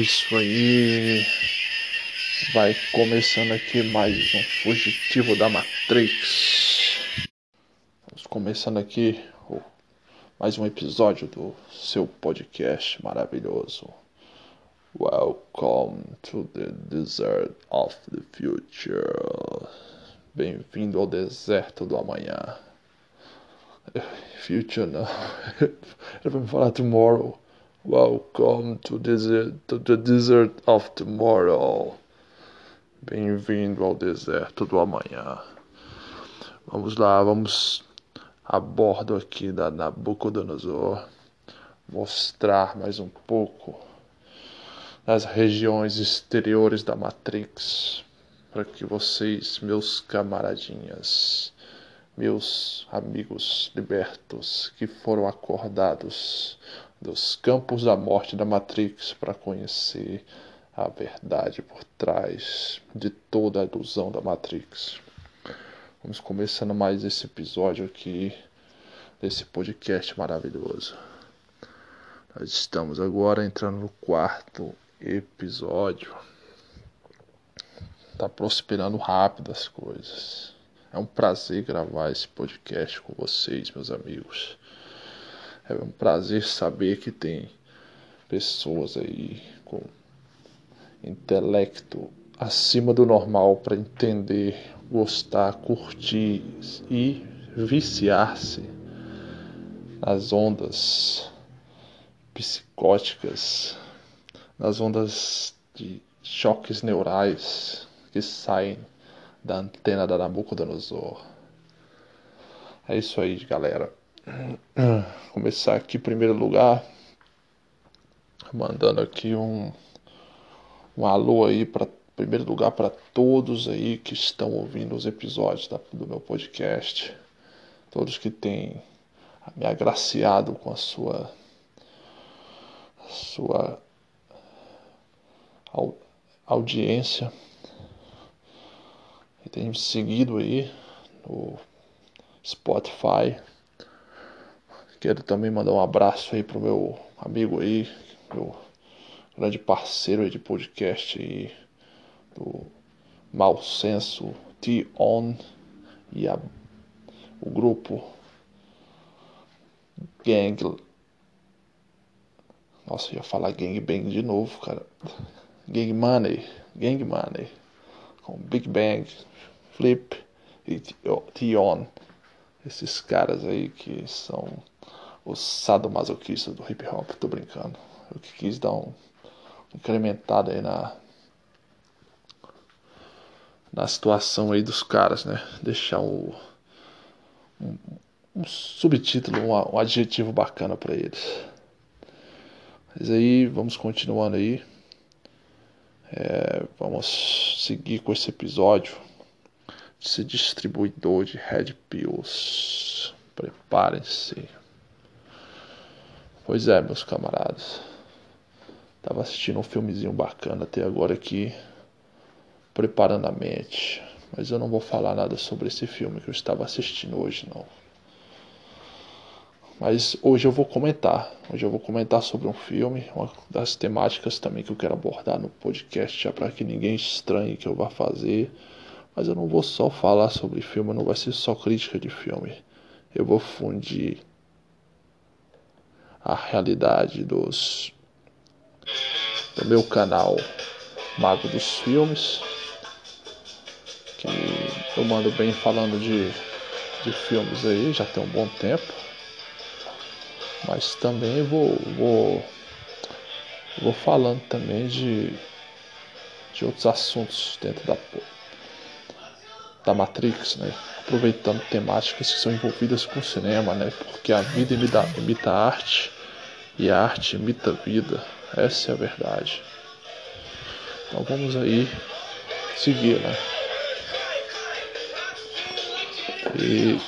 Isso aí. Vai começando aqui mais um Fugitivo da Matrix. Vamos começando aqui mais um episódio do seu podcast maravilhoso. Welcome to the desert of the future. Bem-vindo ao deserto do amanhã. Future não. Era pra me falar tomorrow. Welcome to, desert, to the desert of tomorrow. Bem-vindo ao deserto do amanhã. Vamos lá, vamos a bordo aqui da Nabucodonosor mostrar mais um pouco das regiões exteriores da Matrix para que vocês, meus camaradinhas, meus amigos libertos que foram acordados dos campos da morte da Matrix para conhecer a verdade por trás de toda a ilusão da Matrix. Vamos começando mais esse episódio aqui desse podcast maravilhoso. Nós estamos agora entrando no quarto episódio. Tá prosperando rápido as coisas. É um prazer gravar esse podcast com vocês, meus amigos. É um prazer saber que tem pessoas aí com intelecto acima do normal para entender, gostar, curtir e viciar-se nas ondas psicóticas, nas ondas de choques neurais que saem da antena da Nabucodonosor. É isso aí, galera. Começar aqui em primeiro lugar, mandando aqui um, um alô aí para primeiro lugar para todos aí que estão ouvindo os episódios da, do meu podcast, todos que têm me agraciado com a sua a sua audiência. E tem me seguido aí no Spotify Quero também mandar um abraço aí pro meu amigo aí, meu grande parceiro aí de podcast aí, do Mal Senso, T-On e a, o grupo Gang. Nossa, ia falar Gang Bang de novo, cara. Gang Money, Gang Money, com Big Bang, Flip e T-On. Esses caras aí que são os sadomasoquistas do hip hop, tô brincando. Eu que quis dar um incrementado aí na na situação aí dos caras, né? Deixar um, um, um subtítulo, um, um adjetivo bacana para eles. Mas aí vamos continuando aí. É, vamos seguir com esse episódio desse distribuidor de Red Pills. Preparem-se. Pois é, meus camaradas. Tava assistindo um filmezinho bacana até agora aqui, preparando a mente. Mas eu não vou falar nada sobre esse filme que eu estava assistindo hoje, não. Mas hoje eu vou comentar. Hoje eu vou comentar sobre um filme, uma das temáticas também que eu quero abordar no podcast, já para que ninguém estranhe que eu vá fazer. Mas eu não vou só falar sobre filme, não vai ser só crítica de filme. Eu vou fundir a realidade dos do meu canal Mago dos Filmes, que eu mando bem falando de, de filmes aí, já tem um bom tempo. Mas também vou, vou, vou falando também de, de outros assuntos dentro da, da Matrix, né? aproveitando temáticas que são envolvidas com o cinema, né? Porque a vida imita, imita a arte e a arte imita a vida. Essa é a verdade. Então vamos aí seguir, né? E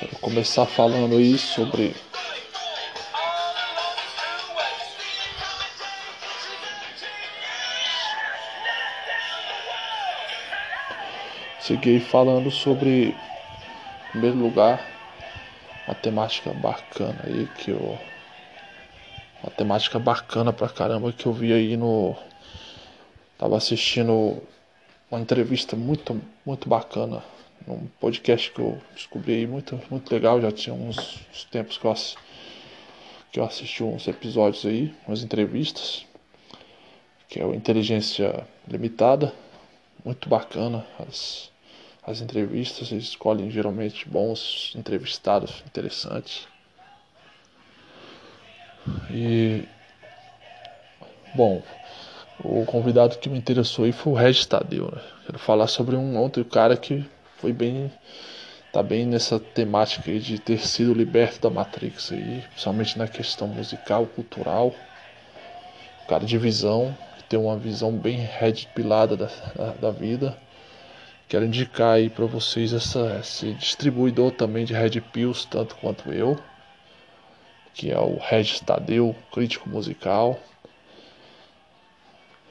vou começar falando aí sobre Segui falando sobre, em primeiro lugar, uma temática bacana aí que eu uma temática bacana pra caramba que eu vi aí no. Tava assistindo uma entrevista muito, muito bacana num podcast que eu descobri aí muito, muito legal. Já tinha uns, uns tempos que eu, que eu assisti uns episódios aí, umas entrevistas, que é o Inteligência Limitada. Muito bacana as, as entrevistas, eles escolhem geralmente bons entrevistados interessantes. E bom, o convidado que me interessou aí foi o Regis Tadeu, né? Quero falar sobre um outro cara que foi bem tá bem nessa temática aí de ter sido liberto da Matrix aí, principalmente na questão musical, cultural. O cara de visão, tem uma visão bem red pilada da, da, da vida. Quero indicar aí para vocês essa, esse distribuidor também de Red Pills, tanto quanto eu, que é o Regis Tadeu, crítico musical,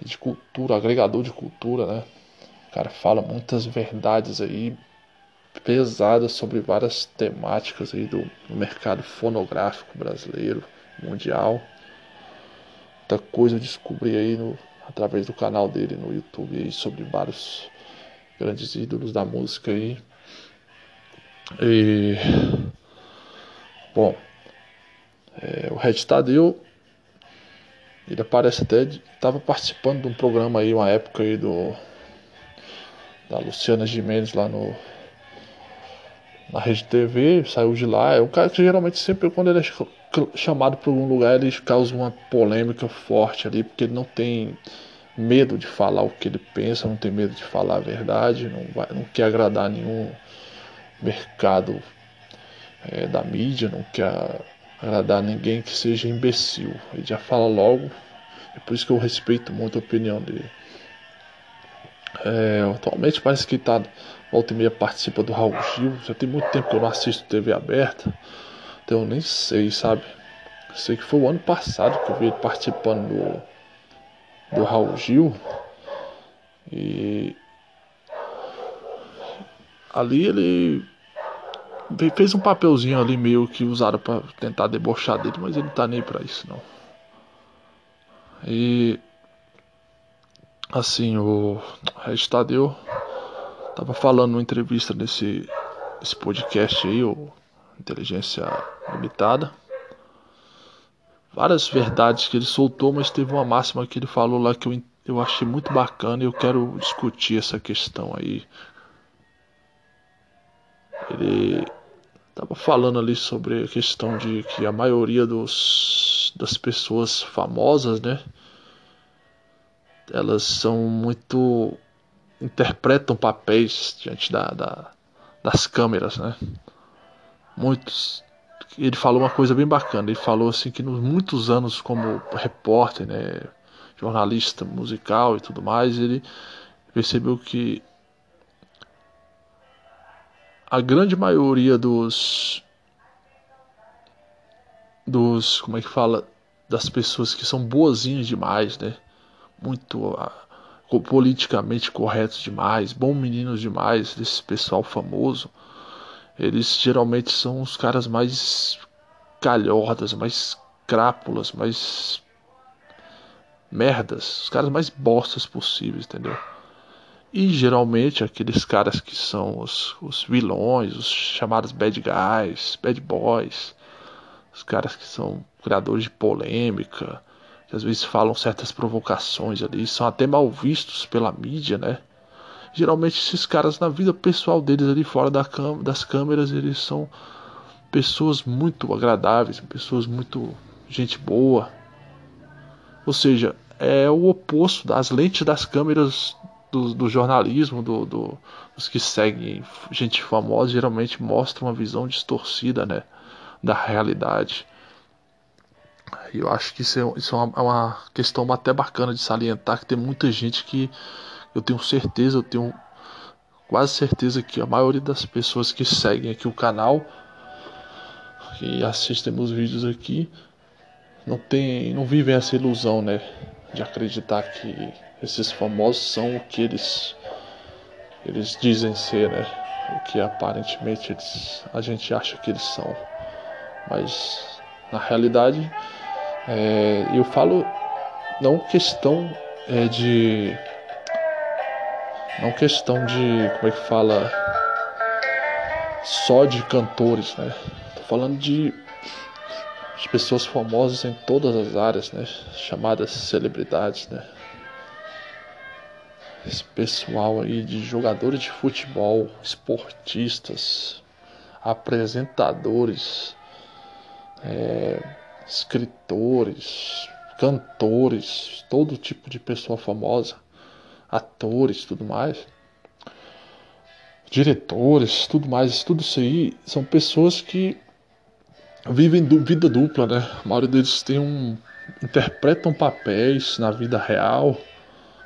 de cultura, agregador de cultura, né? O cara fala muitas verdades aí pesadas sobre várias temáticas aí do, do mercado fonográfico brasileiro, mundial. Muita coisa eu descobri aí no, através do canal dele no YouTube aí sobre vários grandes ídolos da música aí. E bom, é, o Red Tadeu ele aparece até estava participando de um programa aí uma época aí do da Luciana Gimenez lá no na Rede TV, saiu de lá. É um cara que geralmente sempre quando ele é chamado para algum lugar ele causa uma polêmica forte ali, porque ele não tem medo de falar o que ele pensa, não tem medo de falar a verdade, não, vai, não quer agradar nenhum mercado é, da mídia, não quer agradar ninguém que seja imbecil. Ele já fala logo, é por isso que eu respeito muito a opinião dele. É, atualmente parece que tá volta e meia participa do Raul Gil. Já tem muito tempo que eu não assisto TV aberta. Então eu nem sei, sabe? Sei que foi o ano passado que eu vi ele participando do, do Raul Gil. E ali ele fez um papelzinho ali meio que usaram para tentar debochar dele, mas ele não tá nem para isso não. E assim, o Regis tava falando numa entrevista nesse, nesse podcast aí, o Inteligência Limitada. Várias verdades que ele soltou, mas teve uma máxima que ele falou lá que eu, eu achei muito bacana e eu quero discutir essa questão aí. Ele tava falando ali sobre a questão de que a maioria dos, das pessoas famosas, né? elas são muito interpretam papéis diante da, da, das câmeras, né? Muitos. Ele falou uma coisa bem bacana. Ele falou assim que nos muitos anos como repórter, né, jornalista musical e tudo mais, ele percebeu que a grande maioria dos dos como é que fala das pessoas que são boazinhas demais, né? muito uh, politicamente corretos demais, bons meninos demais, desse pessoal famoso, eles geralmente são os caras mais calhordas, mais crápulas, mais merdas, os caras mais bostas possíveis, entendeu? E geralmente aqueles caras que são os, os vilões, os chamados bad guys, bad boys, os caras que são criadores de polêmica, que às vezes falam certas provocações ali, são até mal vistos pela mídia, né? Geralmente esses caras na vida pessoal deles ali fora da das câmeras, eles são pessoas muito agradáveis, pessoas muito gente boa. Ou seja, é o oposto das lentes das câmeras do, do jornalismo, do, do, dos que seguem gente famosa, geralmente mostram uma visão distorcida, né, da realidade. E eu acho que isso é, isso é uma, é uma questão até bacana de salientar, que tem muita gente que eu tenho certeza, eu tenho quase certeza que a maioria das pessoas que seguem aqui o canal, que assistem meus vídeos aqui, não tem, não vivem essa ilusão, né, de acreditar que esses famosos são o que eles eles dizem ser, né? O que aparentemente eles, a gente acha que eles são. Mas na realidade É, eu falo não questão é, de. Não questão de. Como é que fala? Só de cantores, né? Tô falando de, de pessoas famosas em todas as áreas, né? Chamadas celebridades, né? Esse pessoal aí de jogadores de futebol, esportistas, apresentadores, é, escritores, cantores, todo tipo de pessoa famosa, atores, tudo mais, diretores, tudo mais, tudo isso aí são pessoas que vivem vida dupla, né? A maioria deles tem um interpretam papéis na vida real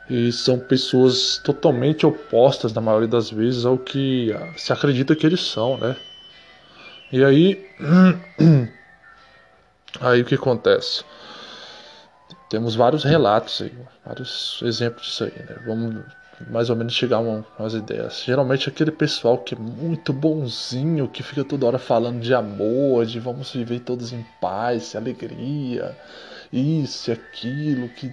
e são pessoas totalmente opostas na maioria das vezes ao que se acredita que eles são, né? E aí aí o que acontece? Temos vários relatos aí, vários exemplos disso aí, né? Vamos mais ou menos chegar a umas ideias. Geralmente aquele pessoal que é muito bonzinho, que fica toda hora falando de amor, de vamos viver todos em paz, alegria, isso e aquilo, que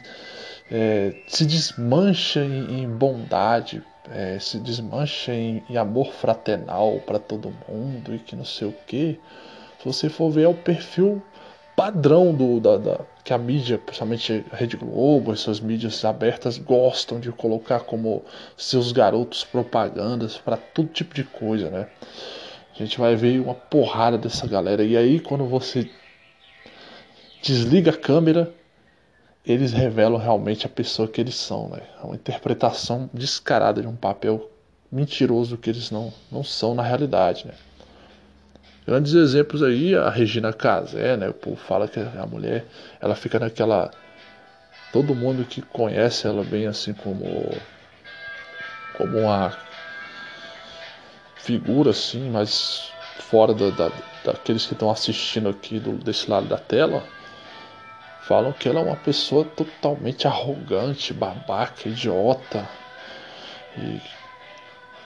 é, se desmancha em, em bondade, é, se desmancha em, em amor fraternal para todo mundo e que não sei o que. Se você for ver é o perfil padrão do, da, da, que a mídia, principalmente a Rede Globo, essas mídias abertas, gostam de colocar como seus garotos propagandas para todo tipo de coisa, né? A gente vai ver uma porrada dessa galera. E aí, quando você desliga a câmera, eles revelam realmente a pessoa que eles são, né? É uma interpretação descarada de um papel mentiroso que eles não, não são na realidade, né? Grandes exemplos aí, a Regina Casé, né? O povo fala que a mulher, ela fica naquela... Todo mundo que conhece ela bem assim como... Como uma figura assim, mas fora da, da daqueles que estão assistindo aqui do, desse lado da tela, Falam que ela é uma pessoa totalmente arrogante, babaca, idiota e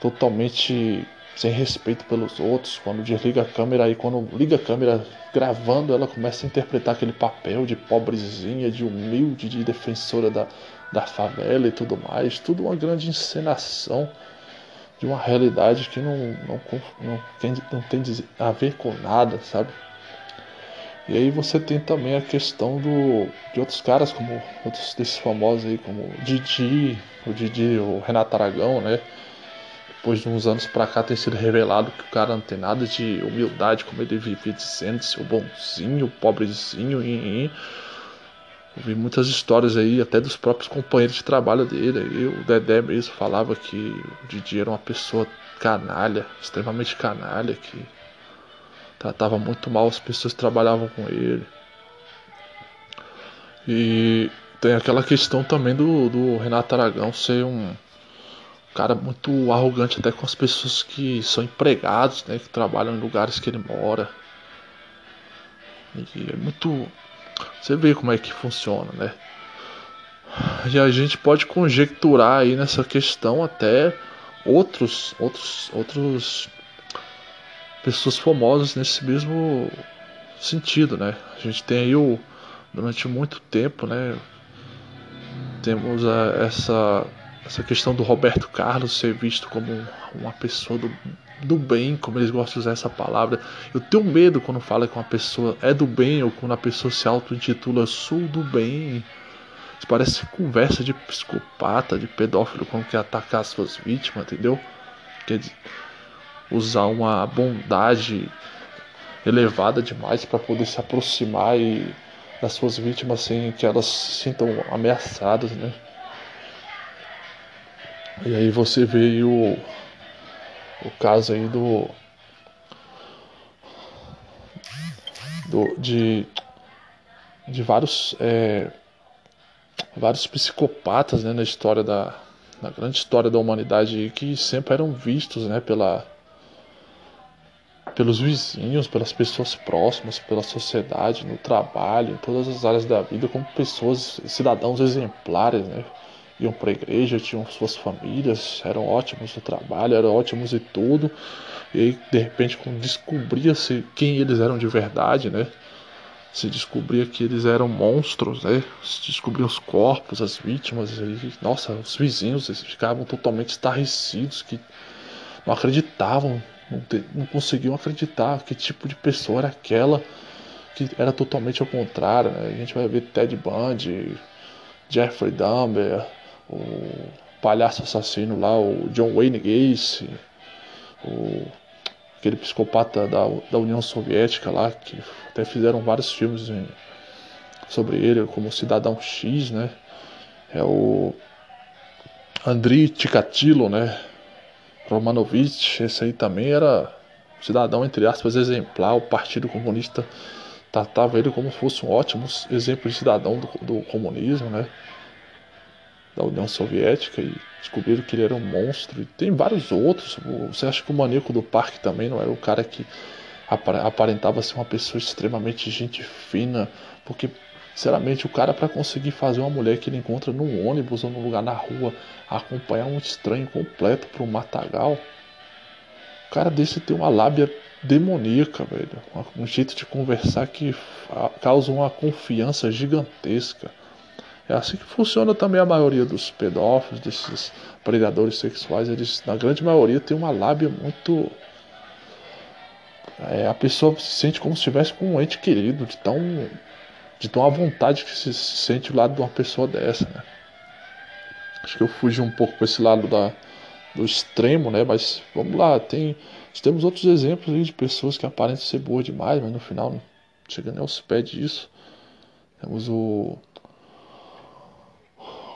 totalmente sem respeito pelos outros. Quando desliga a câmera e quando liga a câmera gravando, ela começa a interpretar aquele papel de pobrezinha, de humilde, de defensora da, da favela e tudo mais. Tudo uma grande encenação de uma realidade que não, não, não, tem, não tem a ver com nada, sabe? E aí você tem também a questão do, de outros caras, como outros desses famosos aí, como Didi, o Didi, o Renato Aragão, né? Depois de uns anos pra cá tem sido revelado que o cara não tem nada de humildade, como ele vivia dizendo, seu bonzinho, pobrezinho, e, e. Eu vi muitas histórias aí, até dos próprios companheiros de trabalho dele. Aí, o Dedé mesmo falava que o Didi era uma pessoa canalha, extremamente canalha, que tratava muito mal as pessoas que trabalhavam com ele. E tem aquela questão também do, do Renato Aragão ser um cara muito arrogante até com as pessoas que são empregados, né, que trabalham em lugares que ele mora. E é muito você vê como é que funciona, né? E a gente pode conjecturar aí nessa questão até outros outros outros pessoas famosas nesse mesmo sentido, né? A gente tem aí o, durante muito tempo, né? Temos a, essa essa questão do Roberto Carlos ser visto como uma pessoa do, do bem, como eles gostam de usar essa palavra. Eu tenho medo quando fala que uma pessoa é do bem ou quando a pessoa se auto-intitula sou do bem. Isso parece conversa de psicopata, de pedófilo, como quer atacar as suas vítimas, entendeu? Quer dizer, usar uma bondade elevada demais para poder se aproximar e das suas vítimas sem que elas se sintam ameaçadas, né? E aí você vê o, o caso aí do, do de, de vários é, vários psicopatas né, na história da na grande história da humanidade que sempre eram vistos né, pela pelos vizinhos, pelas pessoas próximas, pela sociedade, no trabalho, em todas as áreas da vida, como pessoas, cidadãos exemplares, né? Iam para a igreja, tinham suas famílias, eram ótimos no trabalho, eram ótimos em tudo. E aí, de repente, quando descobria-se quem eles eram de verdade, né? se descobria que eles eram monstros, né? Se descobriam os corpos, as vítimas, e, nossa, os vizinhos eles ficavam totalmente estarrecidos, que não acreditavam, não, te, não conseguiam acreditar que tipo de pessoa era aquela, que era totalmente ao contrário, né? A gente vai ver Ted Bundy, Jeffrey Dahmer, o palhaço assassino lá, o John Wayne Gacy, o aquele psicopata da, da União Soviética lá, que até fizeram vários filmes em, sobre ele, como Cidadão X, né? É o Andriy Tikatilo, né? Romanovich, esse aí também era cidadão, entre aspas, exemplar. O Partido Comunista tratava ele como se fosse um ótimo exemplo de cidadão do, do comunismo, né? Da União Soviética e descobriram que ele era um monstro. E tem vários outros. Você acha que o maníaco do parque também não era o cara que aparentava ser uma pessoa extremamente gente fina? Porque, sinceramente, o cara para conseguir fazer uma mulher que ele encontra num ônibus ou num lugar na rua acompanhar um estranho completo para um matagal, o cara desse tem uma lábia demoníaca, velho. Um jeito de conversar que causa uma confiança gigantesca. É assim que funciona também a maioria dos pedófilos, desses predadores sexuais. Eles, na grande maioria, tem uma lábia muito. É, a pessoa se sente como se estivesse com um ente querido, de tão, de tão à vontade que se sente do lado de uma pessoa dessa, né? Acho que eu fugi um pouco para esse lado da, do extremo, né? Mas vamos lá, tem, temos outros exemplos de pessoas que aparentam ser boas demais, mas no final não chega nem aos pés disso. Temos o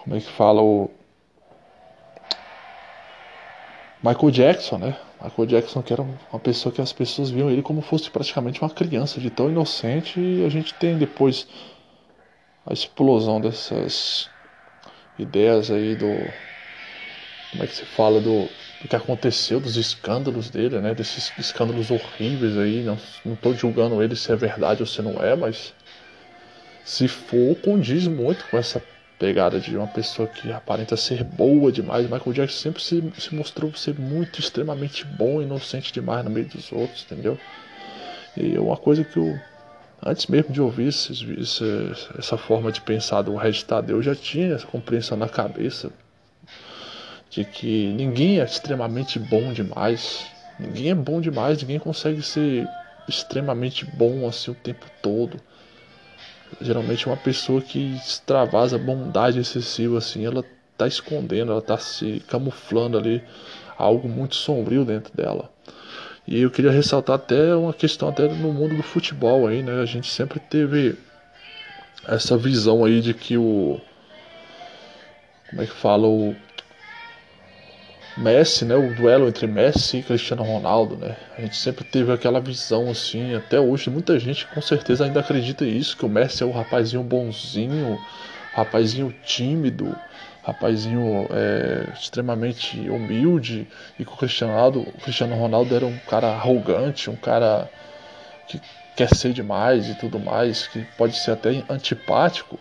como é que fala o Michael Jackson, né? Michael Jackson que era uma pessoa que as pessoas viam ele como fosse praticamente uma criança, de tão inocente, e a gente tem depois a explosão dessas ideias aí do como é que se fala do, do que aconteceu, dos escândalos dele, né? Desses escândalos horríveis aí, não, tô julgando ele se é verdade ou se não é, mas se for, condiz muito com essa pegada de uma pessoa que aparenta ser boa demais. Michael Jackson sempre se, se mostrou ser muito, extremamente bom, inocente demais no meio dos outros, entendeu? E é uma coisa que eu, antes mesmo de ouvir essa forma de pensar do Red eu já tinha essa compreensão na cabeça de que ninguém é extremamente bom demais. Ninguém é bom demais, ninguém consegue ser extremamente bom assim o tempo todo geralmente uma pessoa que extravasa bondade excessiva assim, ela tá escondendo, ela tá se camuflando ali algo muito sombrio dentro dela. E eu queria ressaltar até uma questão até no mundo do futebol aí, né? A gente sempre teve essa visão aí de que o como é que fala o Messi, né, o duelo entre Messi e Cristiano Ronaldo, né? A gente sempre teve aquela visão assim, até hoje muita gente com certeza ainda acredita isso, que o Messi é o rapazinho bonzinho, rapazinho tímido, rapazinho é, extremamente humilde, e que o Cristiano Ronaldo, o Cristiano Ronaldo era um cara arrogante, um cara que quer ser demais e tudo mais, que pode ser até antipático.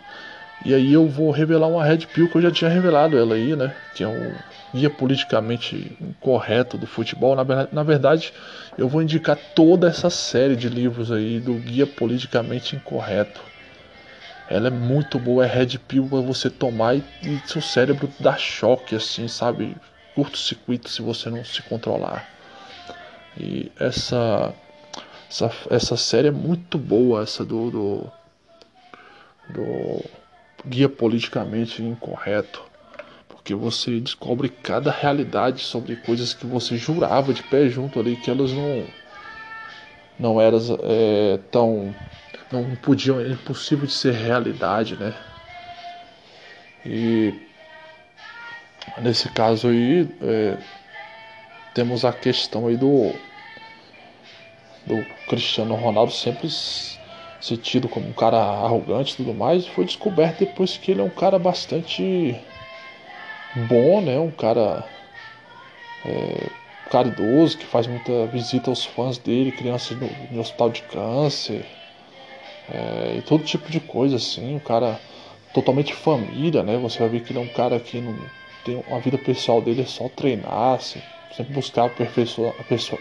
E aí eu vou revelar uma Red Pill que eu já tinha revelado ela aí, né? Que é um guia politicamente incorreto do futebol. Na, verdade, eu vou indicar toda essa série de livros aí do guia politicamente incorreto. Ela é muito boa, é Red Pill para você tomar e, e seu cérebro dá choque, assim, sabe? Curto-circuito se você não se controlar. E essa, essa, essa série é muito boa, essa do, do, do guia politicamente incorreto porque você descobre cada realidade sobre coisas que você jurava de pé junto ali que elas não não eram é, tão não podiam é impossível de ser realidade né? E nesse caso aí é, temos a questão aí do do Cristiano Ronaldo sempre ser tido como um cara arrogante e tudo mais foi descoberto depois que ele é um cara bastante bom, né? Um cara é, caridoso, que faz muita visita aos fãs dele, crianças no, no hospital de câncer, é, e todo tipo de coisa assim. Um cara totalmente família, né? Você vai ver que ele é um cara que não tem uma vida pessoal dele é só treinar, assim, sempre buscar aperfeiçoa,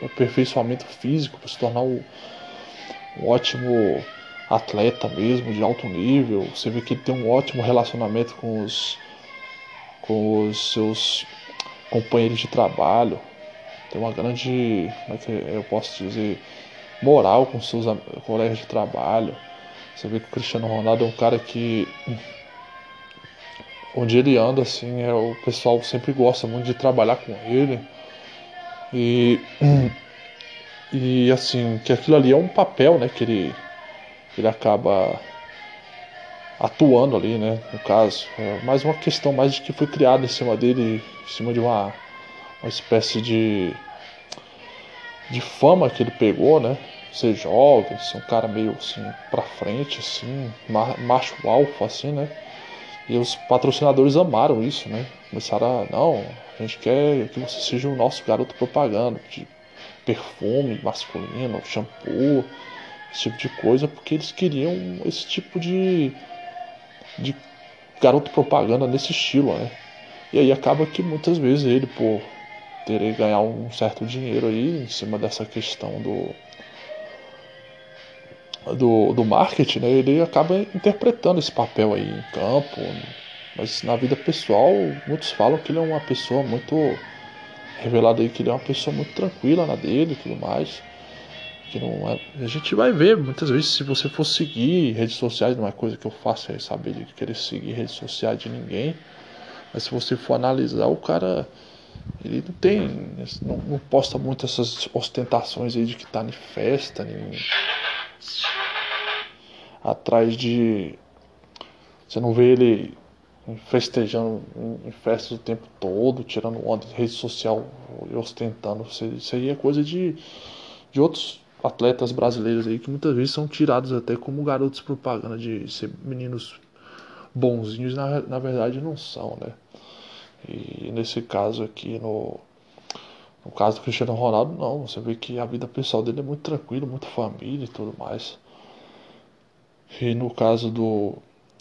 aperfeiçoamento físico para se tornar um, um ótimo atleta mesmo, de alto nível. Você vê que ele tem um ótimo relacionamento com os, com os seus companheiros de trabalho. Tem uma grande, como é que eu posso dizer, moral com seus colegas de trabalho. Você vê que o Cristiano Ronaldo é um cara que onde ele anda assim, é o pessoal sempre gosta muito de trabalhar com ele. E e assim, que aquilo ali é um papel, né, que ele ele acaba atuando ali, né, no caso. É mais uma questão mais de que foi criado em cima dele, em cima de uma uma espécie de de fama que ele pegou, né? Ser jovem, ser um cara meio assim pra frente, assim, macho alfa, assim, né? E os patrocinadores amaram isso, né? Começaram a, não, a gente quer que você seja o nosso garoto propaganda de perfume masculino, shampoo, esse tipo de coisa, porque eles queriam esse tipo de, de garoto propaganda nesse estilo, né? E aí acaba que muitas vezes ele, por ter ganhar um certo dinheiro aí em cima dessa questão do do, do marketing, né, ele acaba interpretando esse papel aí em campo, mas na vida pessoal muitos falam que ele é uma pessoa muito revelado aí que ele é uma pessoa muito tranquila na dele e tudo mais. Que não é... A gente vai ver muitas vezes se você for seguir redes sociais, não é coisa que eu faço é saber de querer seguir redes sociais de ninguém. Mas se você for analisar, o cara ele não tem. Não, não posta muito essas ostentações aí de que tá em festa, nem atrás de. Você não vê ele festejando em festas o tempo todo, tirando onda de rede social e ostentando. Isso aí é coisa de, de outros atletas brasileiros aí que muitas vezes são tirados até como garotos propaganda de ser meninos bonzinhos, na, na verdade não são, né? E nesse caso aqui, no, no caso do Cristiano Ronaldo, não. Você vê que a vida pessoal dele é muito tranquila, muito família e tudo mais. E no caso do,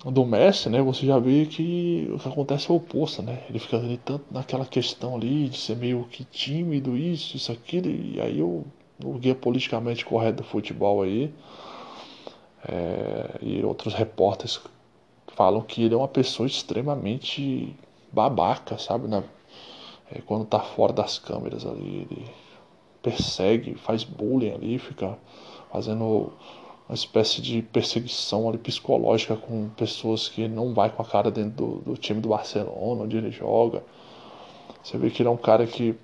do Messi, né, você já vê que o que acontece é o oposto, né? Ele fica ali tanto naquela questão ali de ser meio que tímido, isso, isso, aquilo, e aí o, o guia politicamente correto do futebol aí, é, e outros repórteres falam que ele é uma pessoa extremamente babaca, sabe? Na, é, quando tá fora das câmeras ali, ele persegue, faz bullying ali, fica fazendo uma espécie de perseguição ali psicológica com pessoas que não vai com a cara dentro do, do time do Barcelona, onde ele joga. Você vê que ele é um cara que,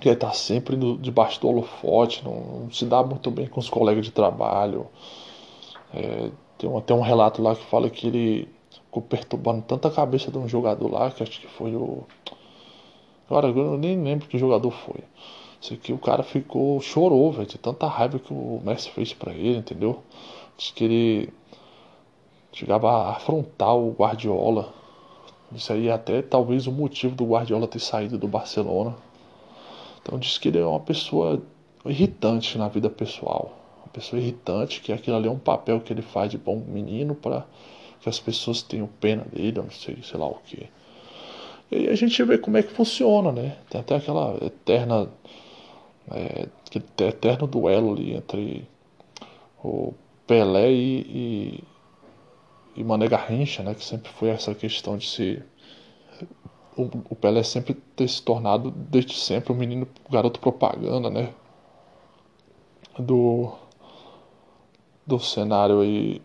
que ele tá sempre no, debaixo do holofote, não, não, se dá muito bem com os colegas de trabalho. É, tem, tem um relato lá que fala que ele ficou perturbando tanta cabeça de um jogador lá, que acho que foi o. Agora eu nem lembro que jogador foi. Sei que o cara ficou, chorou, velho, de tanta raiva que o Messi fez para ele, entendeu? Diz que ele chegava a afrontar o Guardiola. Isso aí é até talvez o motivo do Guardiola ter saído do Barcelona. Então diz que ele é uma pessoa irritante na vida pessoal. Uma pessoa irritante, que aquilo ali é um papel que ele faz de bom menino para que as pessoas tenham pena dele, não sei, sei lá o que. E aí a gente vê como é que funciona, né? Tem até aquela eterna. É, aquele eterno duelo ali entre o Pelé e, e, e Mané Garrincha, né? Que sempre foi essa questão de se. O, o Pelé sempre ter se tornado, desde sempre, um menino, um garoto propaganda, né? Do, do cenário aí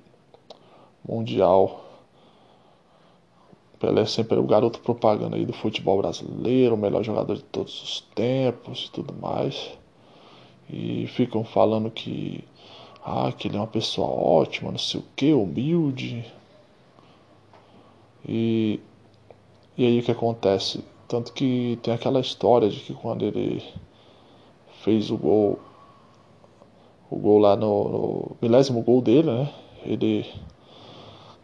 mundial. Pelé sempre era o garoto propaganda aí do futebol brasileiro, o melhor jogador de todos os tempos e tudo mais. E ficam falando que, ah, que ele é uma pessoa ótima, não sei o que, humilde. E, e aí o que acontece? Tanto que tem aquela história de que quando ele fez o gol, o gol lá no, no milésimo gol dele, né? Ele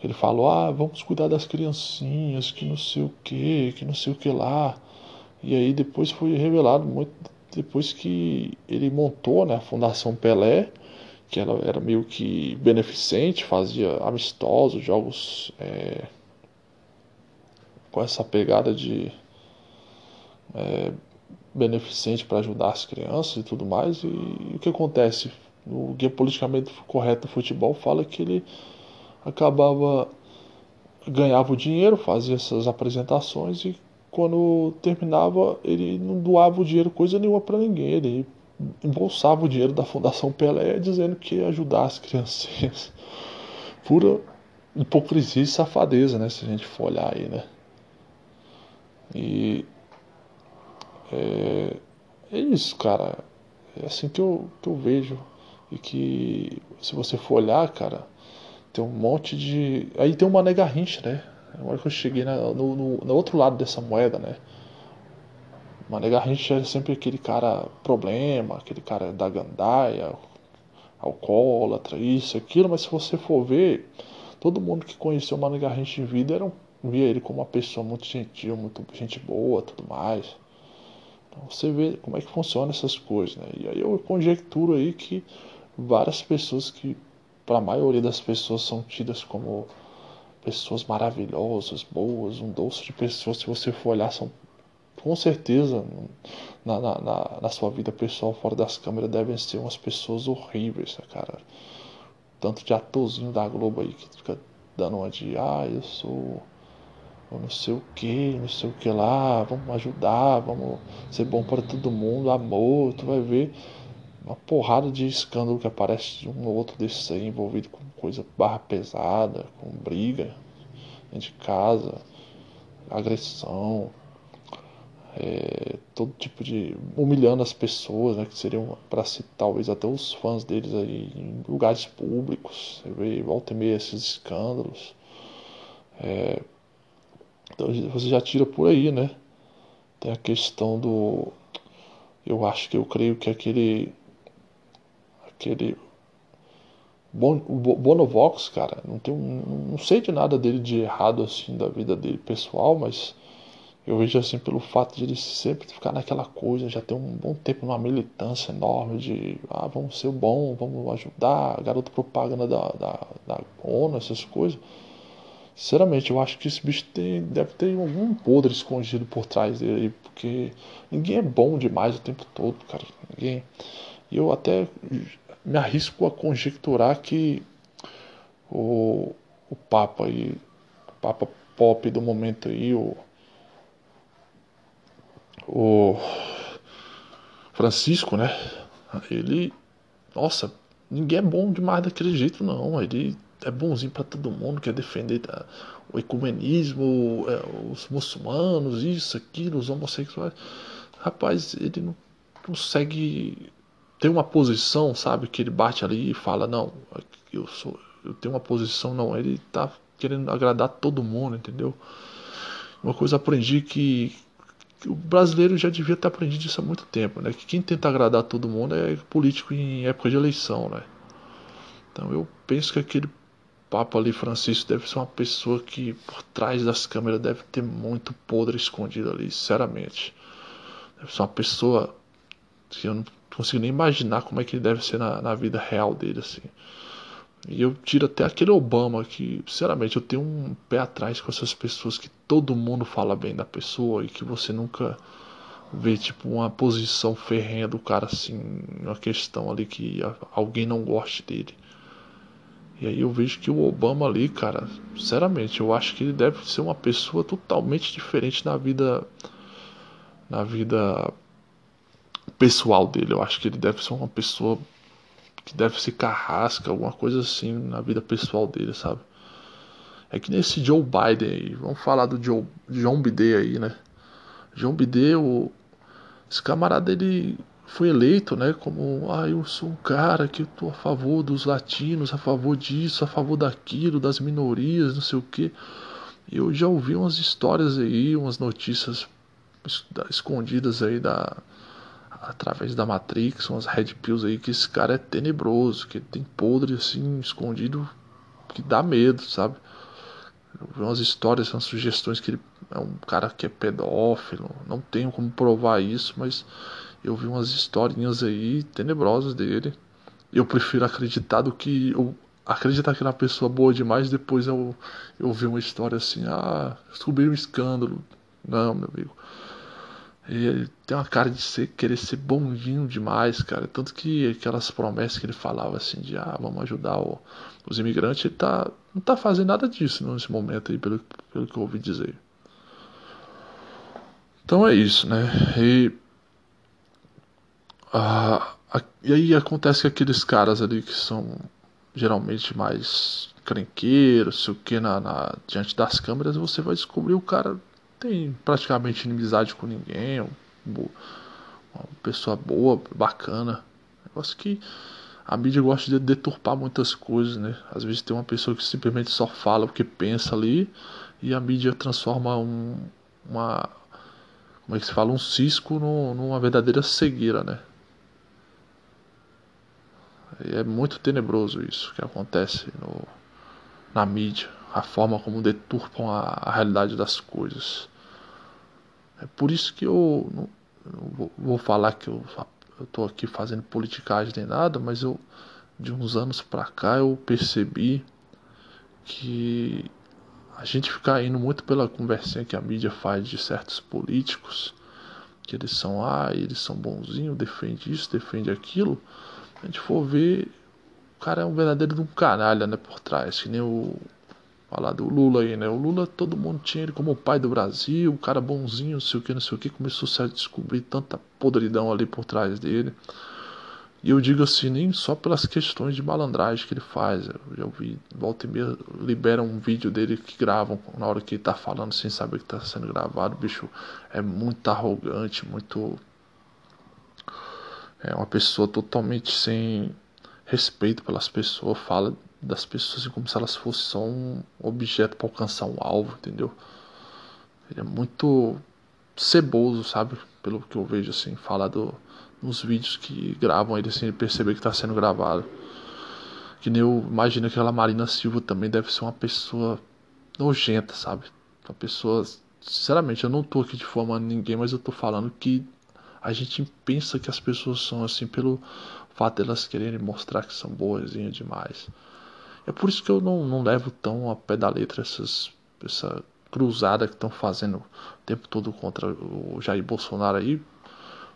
ele falou: ah, vamos cuidar das criancinhas, que não sei o que, que não sei o que lá. E aí depois foi revelado, muito depois que ele montou né, a Fundação Pelé, que ela era meio que beneficente, fazia amistosos, jogos é, com essa pegada de é, beneficente para ajudar as crianças e tudo mais. E, e o que acontece o guia politicamente correto do futebol fala que ele acabava ganhava o dinheiro, fazia essas apresentações e quando terminava ele não doava o dinheiro coisa nenhuma para ninguém, ele embolsava o dinheiro da Fundação Pelé dizendo que ia ajudar as criancinhas. Pura hipocrisia e safadeza, né? Se a gente for olhar aí, né? E é, é isso, cara. É assim que eu, que eu vejo. E que se você for olhar, cara, tem um monte de. Aí tem uma nega rincha, né? Na hora que eu cheguei na, no, no, no, outro lado dessa moeda, né? Mané Garrincha é sempre aquele cara problema, aquele cara da gandaia, alcoólatra, isso, aquilo, mas se você for ver, todo mundo que conheceu o Mané Garrincha em vida era um, via ele como uma pessoa muito gentil, muito gente boa, tudo mais. Então você vê como é que funciona essas coisas, né? E aí eu conjecturo aí que várias pessoas que, para a maioria das pessoas, são tidas como pessoas maravilhosas, boas, um doce de pessoas, se você for olhar, são com certeza na, na, na, sua vida pessoal fora das câmeras devem ser umas pessoas horríveis, né, cara? Tanto de atorzinho da Globo aí que fica dando uma de ah, eu sou eu não sei o que, não sei o que lá, vamos ajudar, vamos ser bom para todo mundo, amor, tu vai ver. Uma porrada de escândalo que aparece de um ou outro desses aí envolvido com coisa barra pesada, com briga de casa, agressão, é, todo tipo de humilhando as pessoas, né, que seriam para se talvez até os fãs deles aí em lugares públicos, você vê volta e meia esses escândalos, é, então você já tira por aí, né? Tem a questão do, eu acho que eu creio que aquele, aquele Bon, Bonovox, cara, não tem não sei de nada dele de errado assim da vida dele pessoal, mas eu vejo assim pelo fato de ele sempre ficar naquela coisa, já tem um bom tempo numa militância enorme de ah, vamos ser bom, vamos ajudar, garoto propaganda da, da, da ONU, essas coisas. Sinceramente, eu acho que esse bicho tem, deve ter algum podre escondido por trás dele, porque ninguém é bom demais o tempo todo, cara. Ninguém. E eu até me arrisco a conjecturar que o, o Papa aí, o Papa pop do momento aí, o o Francisco, né? Ele, nossa, ninguém é bom demais daquele jeito, não. Ele é bonzinho para todo mundo, quer defender tá, o ecumenismo, é, os muçulmanos, isso, aquilo, os homossexuais. Rapaz, ele não consegue ter uma posição, sabe? Que ele bate ali e fala: Não, eu sou, eu tenho uma posição, não. Ele tá querendo agradar todo mundo, entendeu? Uma coisa aprendi que o brasileiro já devia ter aprendido isso há muito tempo, né? Que quem tenta agradar todo mundo é político em época de eleição, né? Então eu penso que aquele Papa ali, Francisco, deve ser uma pessoa que por trás das câmeras deve ter muito podre escondido ali, sinceramente. Deve ser uma pessoa que eu não consigo nem imaginar como é que ele deve ser na, na vida real dele, assim. E eu tiro até aquele Obama que, sinceramente, eu tenho um pé atrás com essas pessoas que todo mundo fala bem da pessoa e que você nunca vê, tipo, uma posição ferrenha do cara assim, uma questão ali que alguém não goste dele. E aí eu vejo que o Obama ali, cara, sinceramente, eu acho que ele deve ser uma pessoa totalmente diferente na vida na vida pessoal dele. Eu acho que ele deve ser uma pessoa que deve ser carrasca, alguma coisa assim na vida pessoal dele, sabe? É que nesse Joe Biden aí, vamos falar do Joe, John Biden aí, né? John Biden, o, esse camarada ele foi eleito, né, como, ah, eu sou um cara que tô a favor dos latinos, a favor disso, a favor daquilo, das minorias, não sei o que. Eu já ouvi umas histórias aí, umas notícias escondidas aí da através da Matrix, umas Red Pills aí, que esse cara é tenebroso, que tem podre assim, escondido, que dá medo, sabe? Eu vi umas histórias, umas sugestões que ele é um cara que é pedófilo, não tenho como provar isso, mas eu vi umas historinhas aí tenebrosas dele. Eu prefiro acreditar do que eu acreditar que ele é uma pessoa boa demais, depois eu, eu vi uma história assim, ah, descobri um escândalo. Não, meu amigo. ele tem uma cara de ser, querer ser bonzinho demais, cara. Tanto que aquelas promessas que ele falava assim de ah, vamos ajudar o, os imigrantes, ele tá, não tá fazendo nada disso nesse momento aí, pelo, pelo que eu ouvi dizer. Então é isso, né? E, ah, e aí acontece que aqueles caras ali que são geralmente mais crenqueiros, sei o que, na, na, diante das câmeras, você vai descobrir o cara tem praticamente inimizade com ninguém, uma pessoa boa, bacana. Negócio que a mídia gosta de deturpar muitas coisas, né? Às vezes tem uma pessoa que simplesmente só fala o que pensa ali e a mídia transforma um, uma. Como é que se fala? Um cisco no, numa verdadeira cegueira, né? E é muito tenebroso isso que acontece no, na mídia, a forma como deturpam a, a realidade das coisas. É por isso que eu não, não vou, vou, falar que eu estou aqui fazendo politicagem nem nada, mas eu de uns anos para cá eu percebi que a gente fica indo muito pela conversinha que a mídia faz de certos políticos, que eles são ah, eles são bonzinhos, defende isso, defende aquilo. A gente for ver, o cara é um verdadeiro de um canalha, né, por trás, que nem o falar do Lula aí, né? O Lula, todo mundo tinha ele como o pai do Brasil, o cara bonzinho, não sei o que, não sei o que, começou a descobrir tanta podridão ali por trás dele. E eu digo assim, nem só pelas questões de malandragem que ele faz. Eu já ouvi, volta e meia, libera um vídeo dele que gravam na hora que ele tá falando sem saber que tá sendo gravado. O bicho é muito arrogante, muito. É uma pessoa totalmente sem respeito pelas pessoas, fala das pessoas assim, como se elas fossem só um objeto para alcançar um alvo, entendeu? Ele é muito ceboso, sabe? Pelo que eu vejo assim, falar do, nos vídeos que gravam ele sem assim, perceber que está sendo gravado. Que nem eu imagino que aquela Marina Silva também deve ser uma pessoa nojenta, sabe? Uma pessoa. Sinceramente, eu não tô aqui difamando ninguém, mas eu tô falando que a gente pensa que as pessoas são assim pelo fato de quererem mostrar que são boazinhas demais. É por isso que eu não, não levo tão a pé da letra essas, essa cruzada que estão fazendo o tempo todo contra o Jair Bolsonaro aí.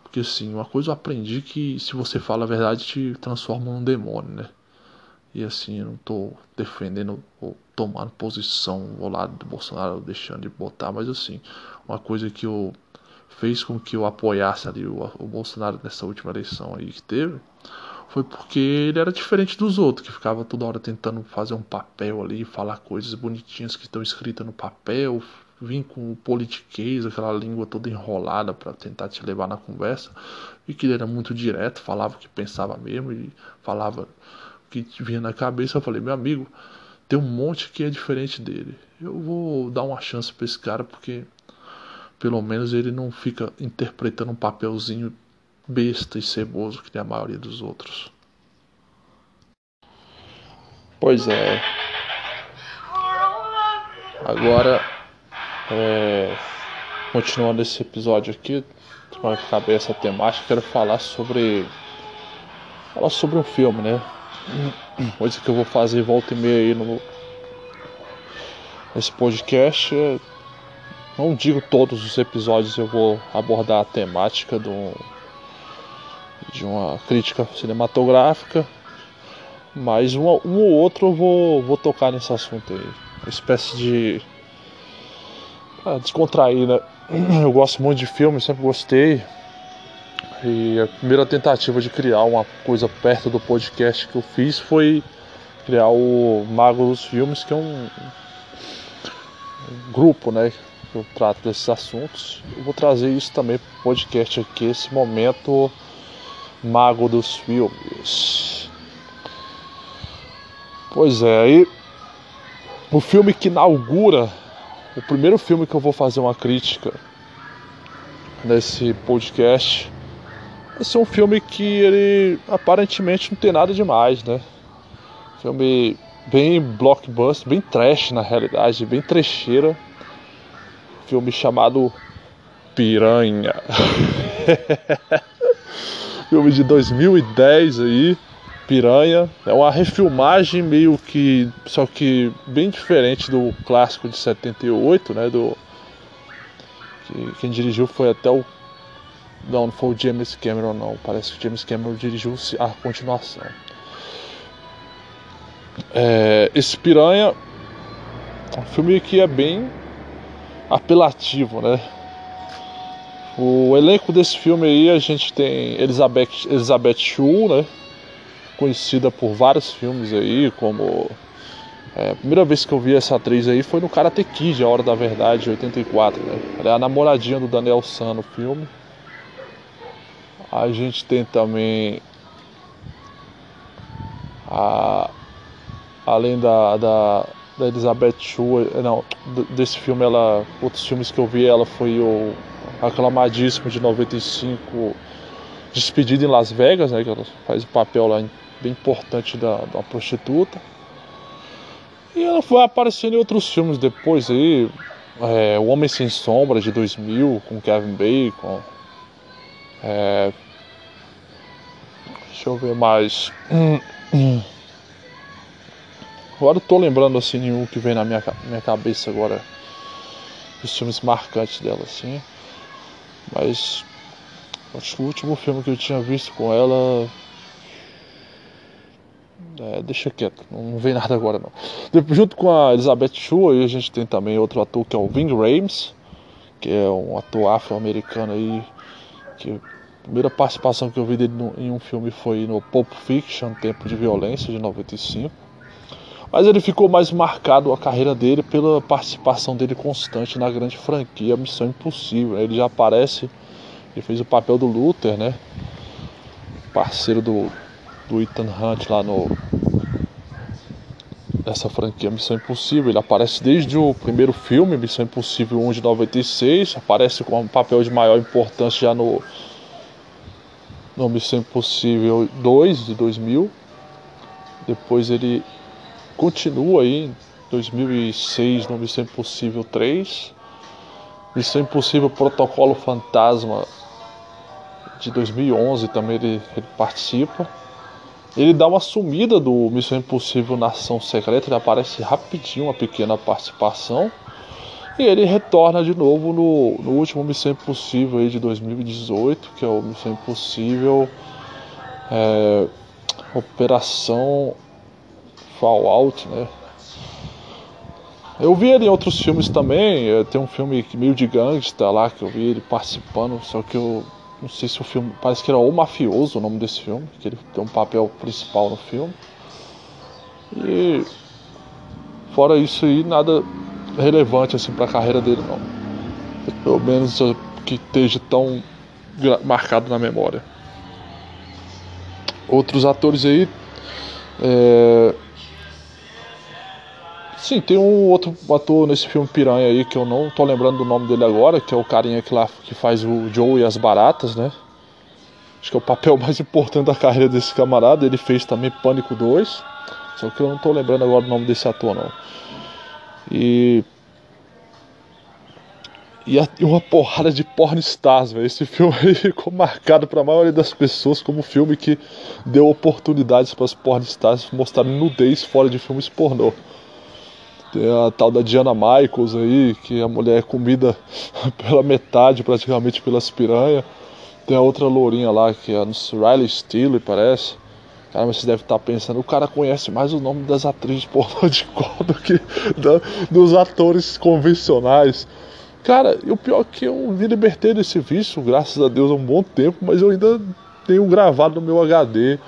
Porque assim, uma coisa eu aprendi que se você fala a verdade te transforma num demônio, né? E assim, eu não tô defendendo ou tomando posição ao lado do Bolsonaro, deixando de botar, mas assim, uma coisa que eu fez com que eu apoiasse ali o, o Bolsonaro nessa última eleição aí que teve foi porque ele era diferente dos outros, que ficava toda hora tentando fazer um papel ali, falar coisas bonitinhas que estão escritas no papel, vir com o politiquês, aquela língua toda enrolada para tentar te levar na conversa, e que ele era muito direto, falava o que pensava mesmo e falava o que vinha na cabeça. Eu falei, meu amigo, tem um monte que é diferente dele. Eu vou dar uma chance para esse cara porque pelo menos ele não fica interpretando um papelzinho besta e ceboso que nem a maioria dos outros. Pois é. Agora, é, continuando esse episódio aqui, com a cabeça temática, quero falar sobre falar sobre um filme, né? Coisa que eu vou fazer volta e meia aí no nesse podcast. Não digo todos os episódios eu vou abordar a temática do de uma crítica cinematográfica, mas um, um ou outro eu vou, vou tocar nesse assunto aí. Uma espécie de. Descontrair, né? Eu gosto muito de filme, sempre gostei. E a primeira tentativa de criar uma coisa perto do podcast que eu fiz foi criar o Mago dos Filmes, que é um grupo, né? Eu trato desses assuntos. Eu vou trazer isso também para o podcast aqui, esse momento mago dos filmes. Pois é, aí o filme que inaugura, o primeiro filme que eu vou fazer uma crítica nesse podcast, esse é um filme que ele aparentemente não tem nada demais, né? Filme bem blockbuster, bem trash na realidade, bem trecheira. Filme chamado Piranha. filme de 2010 aí, Piranha. É uma refilmagem meio que. Só que bem diferente do clássico de 78, né? Do. Que, quem dirigiu foi até o Não, não foi o James Cameron, não. Parece que o James Cameron dirigiu a continuação. É, esse Piranha é um filme que é bem apelativo, né? O elenco desse filme aí a gente tem Elizabeth, Elizabeth Shue, né? Conhecida por vários filmes aí, como. É, a primeira vez que eu vi essa atriz aí foi no Karate Kid, A Hora da Verdade, 84, né? Ela é a namoradinha do Daniel San no filme. A gente tem também a, além da, da, da Elizabeth Shue, não, desse filme ela, outros filmes que eu vi ela foi o aclamadíssimo de 95 Despedida em Las Vegas, né, que ela faz o papel lá bem importante da, da prostituta. E ela foi aparecendo em outros filmes depois aí, é, O Homem Sem Sombra de 2000 com Kevin Bacon. É, deixa eu ver mais. Agora eu tô lembrando assim nenhum que vem na minha, minha cabeça agora. Os filmes marcantes dela, assim. Mas acho que o último filme que eu tinha visto com ela. É, deixa quieto, não vem nada agora não. Junto com a Elizabeth Shue, a gente tem também outro ator que é o Ving Rhames, que é um ator afro-americano aí. Que a primeira participação que eu vi dele no, em um filme foi no Pulp Fiction, Tempo de Violência, de 95. Mas ele ficou mais marcado a carreira dele pela participação dele constante na grande franquia Missão Impossível. Ele já aparece, ele fez o papel do Luther, né? Parceiro do, do Ethan Hunt lá no essa franquia Missão Impossível. Ele aparece desde o primeiro filme, Missão Impossível 1 de 96, aparece com um papel de maior importância já no, no Missão Impossível 2 de 2000. Depois ele continua aí em 2006 no Missão Impossível 3, Missão Impossível Protocolo Fantasma de 2011 também ele, ele participa. Ele dá uma sumida do Missão Impossível Nação Secreta, ele aparece rapidinho, uma pequena participação. E ele retorna de novo no, no último Missão Impossível aí de 2018, que é o Missão Impossível é, Operação Fallout, né? Eu vi ele em outros filmes também. É, tem um filme meio de gangsta lá que eu vi ele participando, só que eu não sei se o filme. Parece que era O Mafioso o nome desse filme, que ele tem um papel principal no filme. E. Fora isso aí, nada relevante assim pra carreira dele não. Pelo menos que esteja tão marcado na memória. Outros atores aí. É, Sim, tem um outro ator nesse filme Piranha aí que eu não tô lembrando do nome dele agora, que é o carinha que lá que faz o Joe e as Baratas, né? Acho que é o papel mais importante da carreira desse camarada. Ele fez também Pânico 2, só que eu não tô lembrando agora o nome desse ator não. E e uma porrada de porn stars, velho. Esse filme ficou marcado para a maioria das pessoas como um filme que deu oportunidades para as porn stars mostrarem nudez fora de filmes pornô. Tem a tal da Diana Michaels aí, que a mulher é comida pela metade praticamente pelas piranhas. Tem a outra lourinha lá, que é a Riley Steele, parece. Cara, você deve estar pensando, o cara conhece mais o nome das atrizes pornô de cor do que da, dos atores convencionais. Cara, e o pior é que eu me libertei desse vício, graças a Deus, há um bom tempo, mas eu ainda tenho gravado no meu HD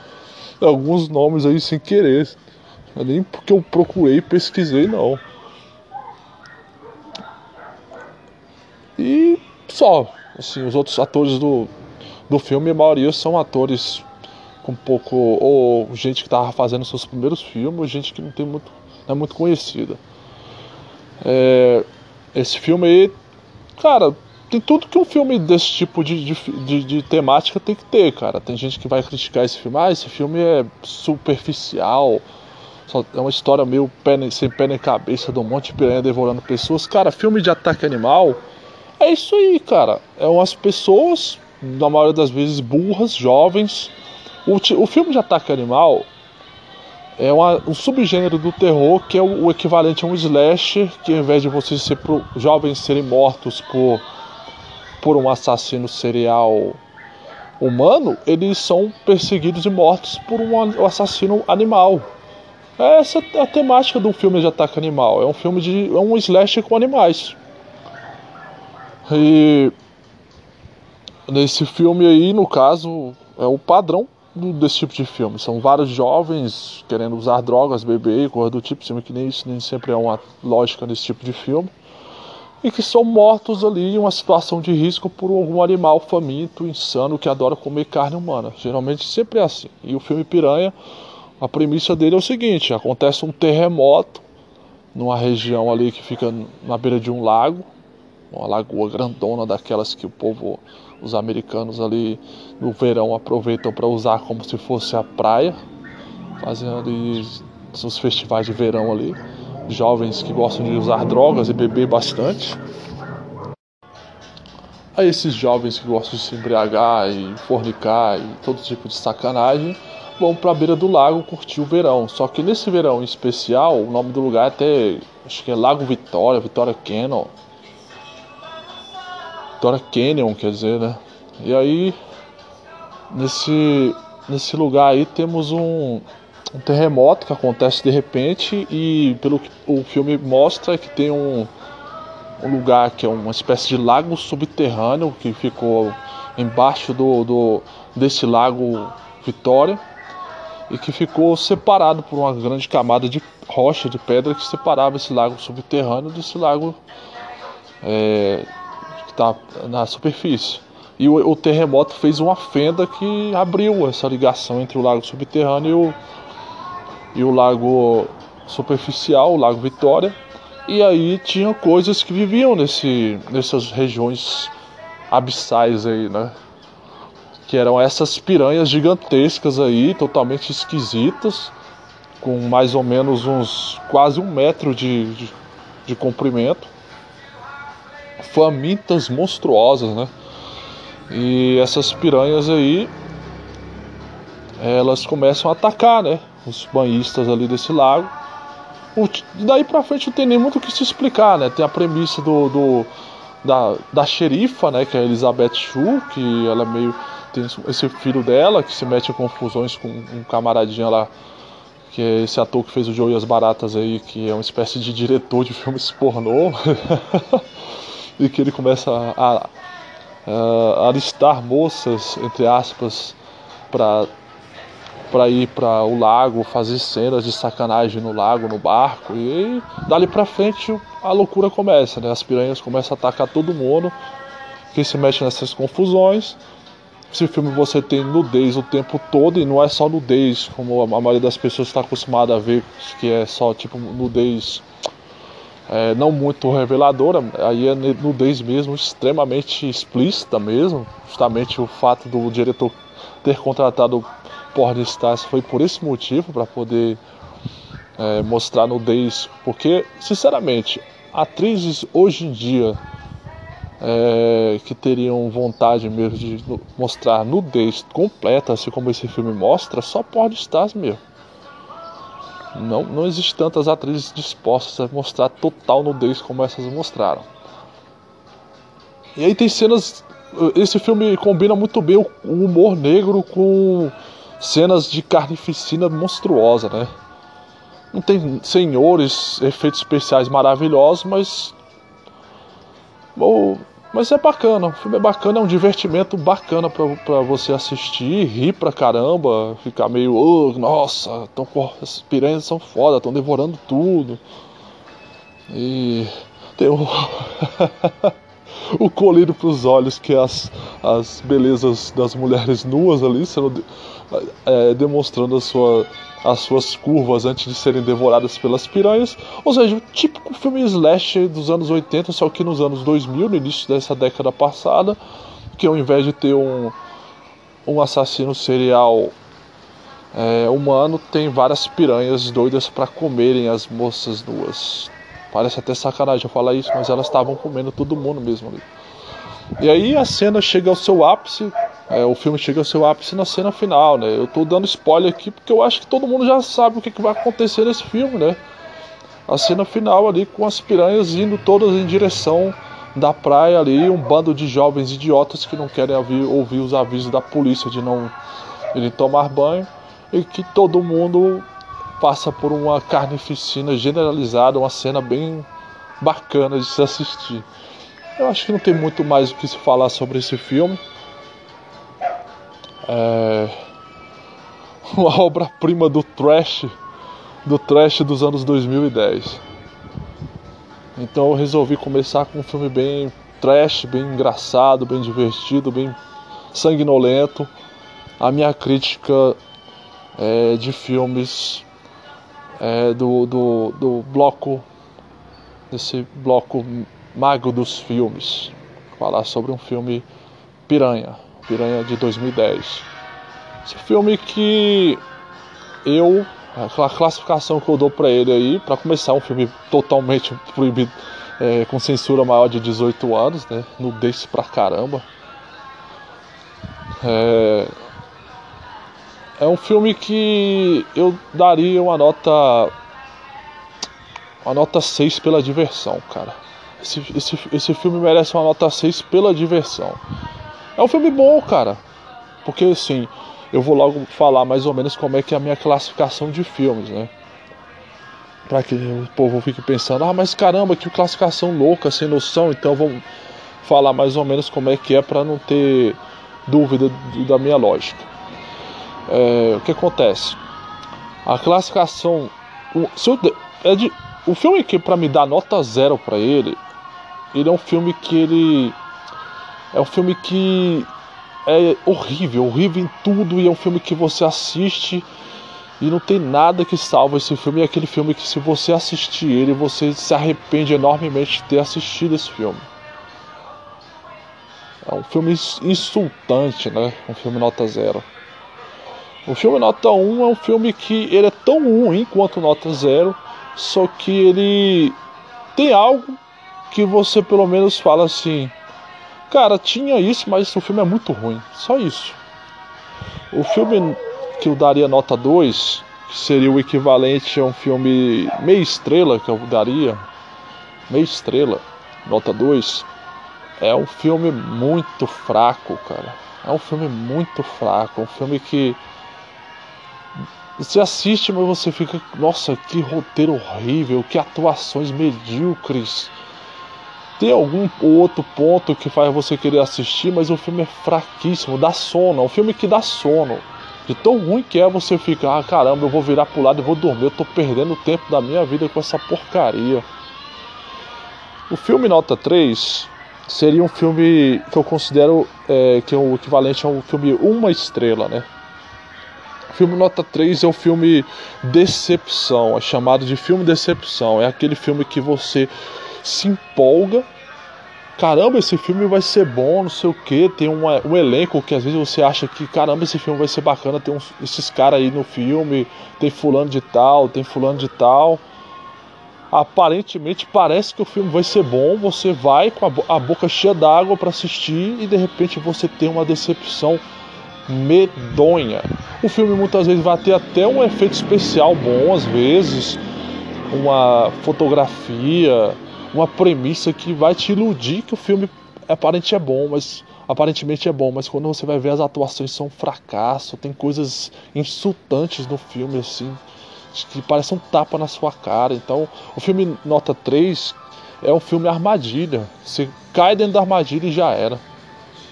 alguns nomes aí sem querer. Não é nem porque eu procurei pesquisei, não. E só, assim, os outros atores do, do filme, a maioria são atores com pouco. ou gente que tava fazendo seus primeiros filmes, gente que não tem muito. não é muito conhecida. É, esse filme aí, cara, tem tudo que um filme desse tipo de, de, de, de, temática tem que ter, cara. Tem gente que vai criticar esse filme, ah, esse filme é superficial, é uma história meio pé, sem pé nem cabeça de um monte de piranha devorando pessoas. Cara, filme de ataque animal é isso aí, cara. É umas pessoas, na maioria das vezes burras, jovens. O, o filme de ataque animal é uma, um subgênero do terror que é o, o, equivalente a um slasher, que ao invés de vocês ser pro, jovens serem mortos por, por um assassino serial humano, eles são perseguidos e mortos por um assassino animal. Essa é a temática um filme de ataque animal. É um filme de. é um slash com animais. E nesse filme aí, no caso, é o padrão desse tipo de filme. São vários jovens querendo usar drogas, beber coisa do tipo, sendo que nem isso nem sempre é uma lógica nesse tipo de filme. E que são mortos ali em uma situação de risco por algum animal faminto, insano, que adora comer carne humana. Geralmente sempre é assim. E o filme Piranha, a premissa dele é o seguinte: acontece um terremoto numa região ali que fica na beira de um lago, uma lagoa grandona daquelas que o povo, os americanos ali no verão aproveitam para usar como se fosse a praia, fazendo ali seus festivais de verão ali. Jovens que gostam de usar drogas e beber bastante. A esses jovens que gostam de se embriagar e fornicar e todo tipo de sacanagem vão para a beira do lago curtir o verão. Só que nesse verão em especial, o nome do lugar é até acho que é Lago Vitória, Vitória Canyon Dora Canyon, quer dizer, né? E aí, nesse, nesse lugar aí temos um, um terremoto que acontece de repente e pelo que o filme mostra que tem um, um lugar que é uma espécie de lago subterrâneo que ficou embaixo do, do desse lago Vitória e que ficou separado por uma grande camada de rocha de pedra que separava esse lago subterrâneo desse lago é, está na superfície. E o, o, terremoto fez uma fenda que abriu essa ligação entre o lago subterrâneo e o, e o lago superficial, o lago Vitória. E aí tinha coisas que viviam nesse, nessas regiões abissais aí, né? Que eram essas piranhas gigantescas aí, totalmente esquisitas, com mais ou menos uns quase um metro de, de, de comprimento famintas monstruosas, né? E essas piranhas aí, elas começam a atacar, né? Os banhistas ali desse lago. Daí pra frente não tem nem muito o que se explicar, né? Tem a premissa do, do da, da xerifa, né? Que é a Elizabeth Shue, que ela é meio. Tem esse filho dela que se mete em confusões com um camaradinha lá que é esse ator que fez o Joey as Baratas aí, que é uma espécie de diretor de filmes pornô. e que ele começa a, a, a listar moças, entre aspas, para para ir para o lago, fazer cenas de sacanagem no lago, no barco. E dali para frente a loucura começa, né? As piranhas começam a atacar todo mundo que se mexe nessas confusões. Esse filme você tem nudez o tempo todo e não é só nudez, como a maioria das pessoas está acostumada a ver, que é só tipo nudez é, não muito reveladora, aí é nudez mesmo extremamente explícita mesmo, justamente o fato do diretor ter contratado pornstars foi por esse motivo, para poder é, mostrar nudez, porque sinceramente, atrizes hoje em dia é, que teriam vontade mesmo de mostrar nudez completa, assim como esse filme mostra, só pornstars mesmo. Não, não existe tantas atrizes dispostas a mostrar total nudez como essas mostraram. E aí tem cenas. Esse filme combina muito bem o humor negro com cenas de carnificina monstruosa, né? Não tem senhores, efeitos especiais maravilhosos, mas. Bom, mas é bacana, o filme é bacana, é um divertimento bacana pra você assistir, rir pra caramba, ficar meio, oh, nossa, tão, as piranhas são foda, estão devorando tudo. E tem o, o colírio pros olhos, que é as, as belezas das mulheres nuas ali, sendo, é, demonstrando a sua as suas curvas antes de serem devoradas pelas piranhas. Ou seja, o típico filme slash dos anos 80, só que nos anos 2000, no início dessa década passada, que ao invés de ter um, um assassino serial é, humano, tem várias piranhas doidas para comerem as moças nuas. Parece até sacanagem falar isso, mas elas estavam comendo todo mundo mesmo ali. E aí a cena chega ao seu ápice é, o filme chega ao seu ápice na cena final, né? Eu tô dando spoiler aqui porque eu acho que todo mundo já sabe o que, que vai acontecer nesse filme, né? A cena final ali com as piranhas indo todas em direção da praia ali, um bando de jovens idiotas que não querem ouvir, ouvir os avisos da polícia de não irem tomar banho e que todo mundo passa por uma carnificina generalizada, uma cena bem bacana de se assistir. Eu acho que não tem muito mais o que se falar sobre esse filme. É uma obra-prima do trash, do trash dos anos 2010. Então eu resolvi começar com um filme bem trash, bem engraçado, bem divertido, bem sanguinolento. A minha crítica é, de filmes é, do, do, do bloco, desse bloco mago dos filmes. Falar sobre um filme Piranha, Piranha de 2010. Esse filme que eu a classificação que eu dou para ele aí, para começar um filme totalmente proibido, é, com censura maior de 18 anos, né? Nudez pra caramba. É, é um filme que eu daria uma nota. Uma nota 6 pela diversão, cara. Esse, esse, esse filme merece uma nota 6 pela diversão. É um filme bom, cara. Porque assim, eu vou logo falar mais ou menos como é que é a minha classificação de filmes, né? Para que o povo fique pensando, ah, mas caramba, que classificação louca, sem noção. Então vou falar mais ou menos como é que é para não ter dúvida da minha lógica. É, o que acontece? A classificação, o, eu, é de, o filme que para me dar nota zero para ele, ele é um filme que ele é um filme que é horrível, horrível em tudo e é um filme que você assiste e não tem nada que salva esse filme. É aquele filme que se você assistir ele, você se arrepende enormemente de ter assistido esse filme. É um filme insultante, né? Um filme nota zero. O filme nota 1 é um filme que ele é tão ruim quanto nota zero, só que ele tem algo que você pelo menos fala assim, Cara, tinha isso, mas o filme é muito ruim. Só isso. O filme que eu daria nota 2, que seria o equivalente a um filme meia estrela que eu daria, meia estrela, nota 2, é um filme muito fraco, cara. É um filme muito fraco, um filme que você assiste, mas você fica, nossa, que roteiro horrível, que atuações medíocres. Tem algum outro ponto que faz você querer assistir, mas o filme é fraquíssimo, dá sono, é um filme que dá sono. De tão ruim que é, você fica, ah caramba, eu vou virar pro lado e vou dormir, eu tô perdendo o tempo da minha vida com essa porcaria. O filme Nota 3 seria um filme que eu considero é, que é o equivalente a um filme uma estrela, né? Filme Nota 3 é o filme Decepção, é chamado de filme Decepção. É aquele filme que você se empolga. Caramba, esse filme vai ser bom, não sei o que. Tem um, elenco que às vezes você acha que, caramba, esse filme vai ser bacana. Tem uns, esses caras aí no filme, tem fulano de tal, tem fulano de tal. Aparentemente parece que o filme vai ser bom. Você vai com a, a boca cheia d'água para assistir e de repente você tem uma decepção medonha. O filme muitas vezes vai ter até um efeito especial bom, às vezes, uma fotografia, uma premissa que vai te iludir que o filme aparentemente é bom, mas aparentemente é bom, mas quando você vai ver as atuações são um fracasso, tem coisas insultantes no filme assim, que parecem um tapa na sua cara. Então, o filme nota 3 é um filme armadilha. Você cai dentro da armadilha e já era.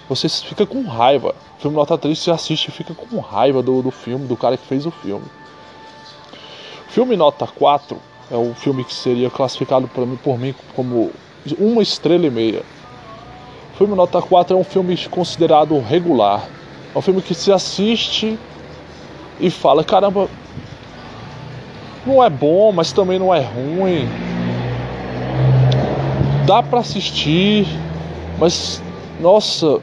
Você fica com raiva. O filme nota 3 você assiste e fica com raiva do, do filme, do cara que fez o filme. Filme nota 4 é o filme que seria classificado por mim, por mim como uma estrela e meia. O filme Nota 4 é um filme considerado regular. É um filme que se assiste e fala, caramba, não é bom, mas também não é ruim. Dá para assistir, mas nossa,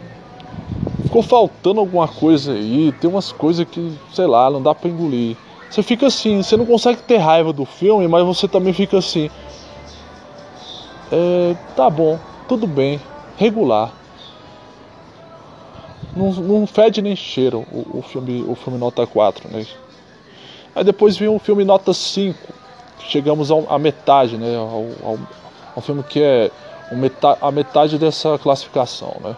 ficou faltando alguma coisa aí. Tem umas coisas que, sei lá, não dá para engolir. Você fica assim, você não consegue ter raiva do filme, mas você também fica assim. É, tá bom, tudo bem, regular. Não, não fede nem cheiro o, o, filme, o filme nota 4, né? Aí depois vem o filme nota 5. Chegamos à metade, né? Ao, ao, ao filme que é a metade dessa classificação, né?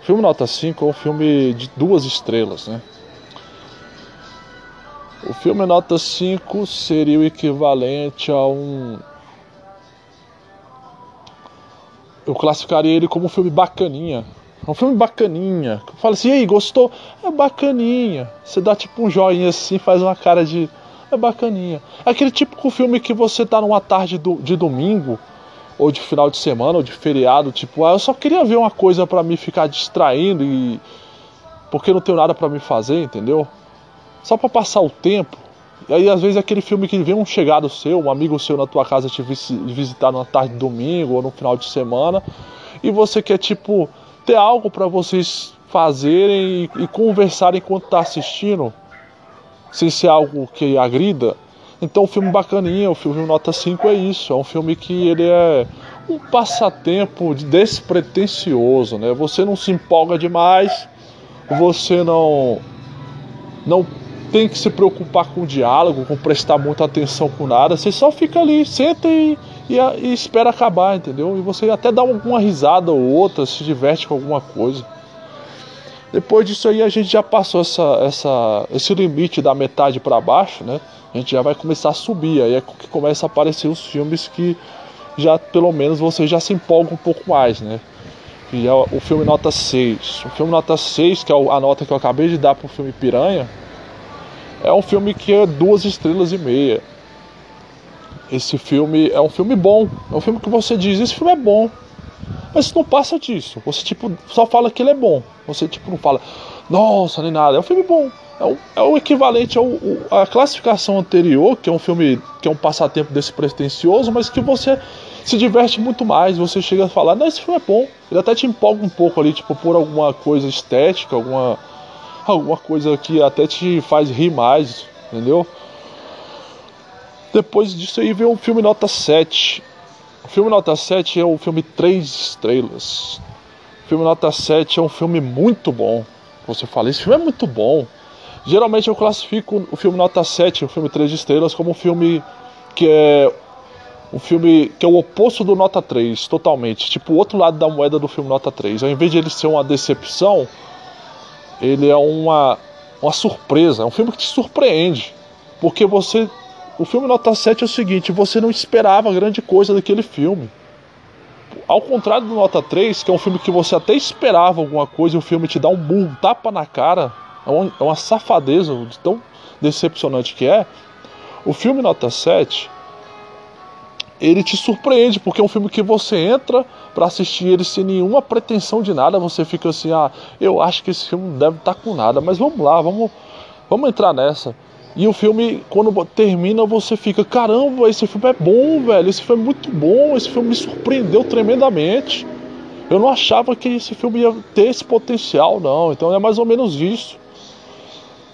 O filme nota 5 é um filme de duas estrelas, né? O filme nota 5 seria o equivalente a um. Eu classificaria ele como um filme bacaninha. É um filme bacaninha. Fala assim, e aí, gostou? É bacaninha. Você dá tipo um joinha assim, faz uma cara de. É bacaninha. É aquele típico filme que você tá numa tarde do, de domingo, ou de final de semana, ou de feriado, tipo, ah, eu só queria ver uma coisa para me ficar distraindo e. Porque não tenho nada para me fazer, entendeu? Só para passar o tempo. E aí, às vezes, aquele filme que vem um chegado seu, um amigo seu na tua casa te visitar na tarde de domingo ou no final de semana, e você quer, tipo, ter algo para vocês fazerem e, e conversarem enquanto tá assistindo, sem ser algo que agrida. Então, o filme bacaninha, o filme Nota 5 é isso. É um filme que ele é um passatempo despretensioso, né? Você não se empolga demais, você não não tem que se preocupar com o diálogo, com prestar muita atenção com nada. Você só fica ali, senta e, e, e espera acabar, entendeu? E você até dá alguma risada ou outra, se diverte com alguma coisa. Depois disso aí a gente já passou essa, essa, esse limite da metade para baixo, né? A gente já vai começar a subir, aí é que começa a aparecer os filmes que já pelo menos você já se empolga um pouco mais, né? E é o filme nota 6. O filme nota 6, que é a nota que eu acabei de dar pro filme Piranha, é um filme que é duas estrelas e meia. Esse filme é um filme bom. É um filme que você diz, esse filme é bom. Mas não passa disso. Você tipo só fala que ele é bom. Você tipo não fala, nossa, nem nada. É um filme bom. É o, é o equivalente ao, à classificação anterior, que é um filme que é um passatempo despretensioso, mas que você se diverte muito mais. Você chega a falar, não, esse filme é bom. Ele até te empolga um pouco ali, tipo, por alguma coisa estética, alguma alguma coisa que até te faz rir mais, entendeu? Depois disso aí veio um filme nota 7. O filme nota 7 é um filme 3 estrelas. O filme nota 7 é um filme muito bom. Você fala, esse filme é muito bom. Geralmente eu classifico o filme nota 7, o filme 3 estrelas, como um filme que é um filme que é o oposto do nota 3, totalmente. Tipo, o outro lado da moeda do filme nota 3. Ao invés de ele ser uma decepção, ele é uma, uma surpresa, é um filme que te surpreende. Porque você. O filme Nota 7 é o seguinte: você não esperava grande coisa daquele filme. Ao contrário do Nota 3, que é um filme que você até esperava alguma coisa e o filme te dá um burro, um tapa na cara, é uma, é uma safadeza de tão decepcionante que é. O filme Nota 7 ele te surpreende, porque é um filme que você entra para assistir ele sem nenhuma pretensão de nada, você fica assim, ah, eu acho que esse filme não deve estar tá com nada, mas vamos lá, vamos, vamos entrar nessa. E o filme, quando termina, você fica, caramba, esse filme é bom, velho, esse filme é muito bom, esse filme me surpreendeu tremendamente. Eu não achava que esse filme ia ter esse potencial, não. Então é mais ou menos isso.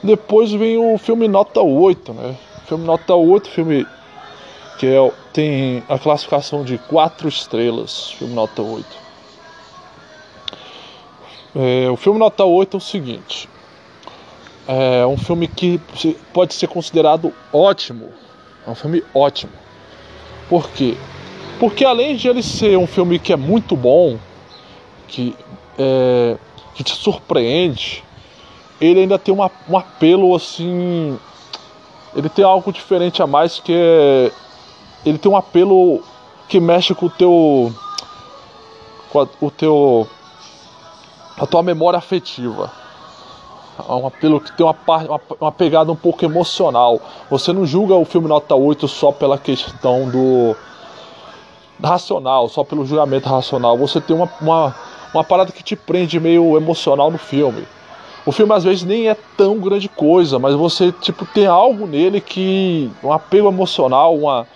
Depois vem o filme Nota 8, né? filme Nota 8, filme que é, tem a classificação de 4 estrelas, filme nota 8. É, o filme nota 8 é o seguinte: é um filme que pode ser considerado ótimo. É um filme ótimo. Por quê? Porque além de ele ser um filme que é muito bom, que, é, que te surpreende, ele ainda tem uma, um apelo assim. Ele tem algo diferente a mais que é ele tem um apelo que mexe com o teu com a, o teu a tua memória afetiva. É um apelo que tem uma, uma, uma pegada um pouco emocional. Você não julga o filme nota 8 só pela questão do racional, só pelo julgamento racional. Você tem uma, uma, uma parada que te prende meio emocional no filme. O filme às vezes nem é tão grande coisa, mas você tipo tem algo nele que um apelo emocional, uma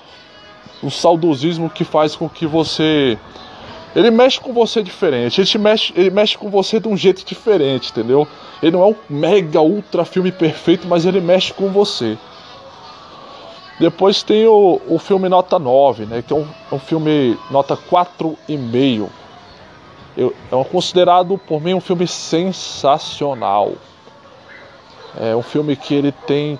um saudosismo que faz com que você ele mexe com você diferente, ele mexe, ele mexe com você de um jeito diferente, entendeu? Ele não é um mega ultra filme perfeito, mas ele mexe com você. Depois tem o, o filme Nota 9, né, que é um, é um filme nota 4,5. É considerado por mim um filme sensacional. É um filme que ele tem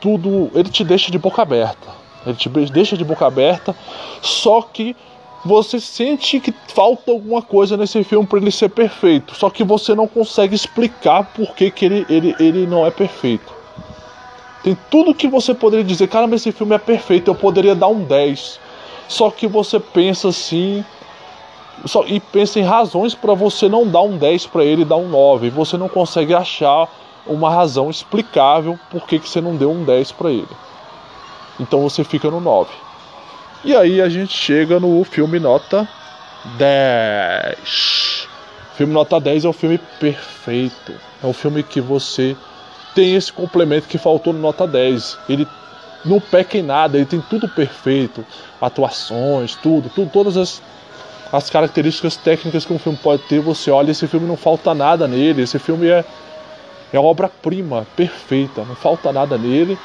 tudo, ele te deixa de boca aberta ele te deixa de boca aberta, só que você sente que falta alguma coisa nesse filme para ele ser perfeito, só que você não consegue explicar por que, que ele, ele, ele não é perfeito. Tem tudo que você poderia dizer, cara, mas esse filme é perfeito, eu poderia dar um 10. Só que você pensa assim, só, e pensa em razões para você não dar um 10 para ele dar um 9. Você não consegue achar uma razão explicável por que, que você não deu um 10 para ele. Então você fica no 9. E aí a gente chega no filme nota 10. O filme nota 10 é um filme perfeito. É um filme que você tem esse complemento que faltou no nota 10. Ele não peca em nada, ele tem tudo perfeito. Atuações, tudo, tudo todas as, as características técnicas que um filme pode ter, você olha, esse filme não falta nada nele. Esse filme é, é obra-prima, perfeita, não falta nada nele.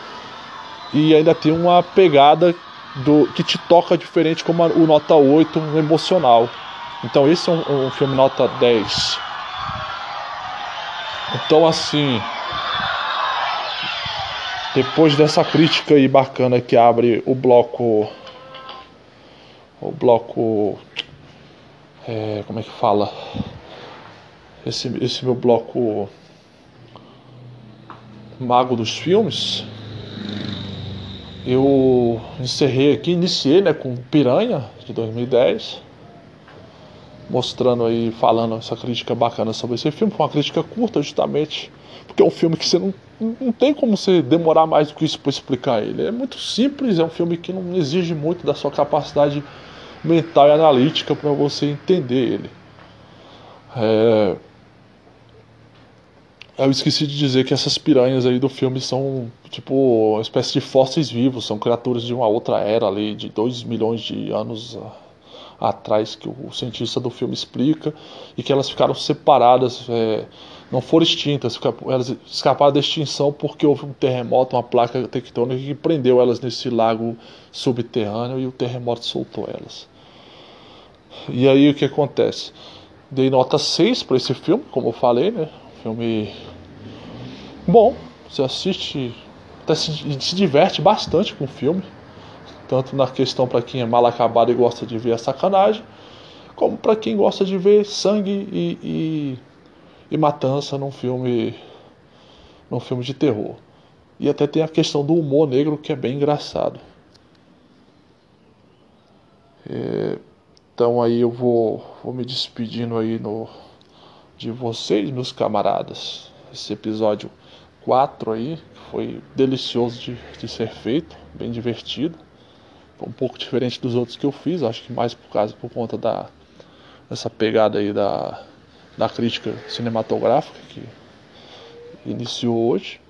E ainda tem uma pegada do que te toca diferente como o nota 8 emocional. Então esse é um, um filme nota 10. Então assim, depois dessa crítica aí bacana que abre o bloco o bloco é, como é que fala esse, esse meu bloco mago dos filmes eu encerrei aqui, iniciei né, com Piranha de 2010, mostrando aí, falando essa crítica bacana sobre esse filme. Foi uma crítica curta, justamente, porque é um filme que você não, não tem como você demorar mais do que isso para explicar ele. É muito simples, é um filme que não exige muito da sua capacidade mental e analítica para você entender ele. É, eu esqueci de dizer que essas piranhas aí do filme são tipo uma espécie de fósseis vivos, são criaturas de uma outra era ali, de 2 milhões de anos atrás, que o cientista do filme explica, e que elas ficaram separadas, é, não foram extintas, elas escaparam da extinção porque houve um terremoto, uma placa tectônica que prendeu elas nesse lago subterrâneo e o terremoto soltou elas. E aí o que acontece? Dei nota 6 para esse filme, como eu falei, né? Filme bom, você assiste, até se, se diverte bastante com o filme, tanto na questão para quem é mal acabado e gosta de ver a sacanagem, como para quem gosta de ver sangue e, e, e, matança num filme, num filme de terror. E até tem a questão do humor negro que é bem engraçado. É, então aí eu vou, vou me despedindo aí no de vocês, meus camaradas. Esse episódio 4 aí foi delicioso de, de ser feito, bem divertido. Foi um pouco diferente dos outros que eu fiz, acho que mais por causa por conta da dessa pegada aí da, da crítica cinematográfica que iniciou hoje.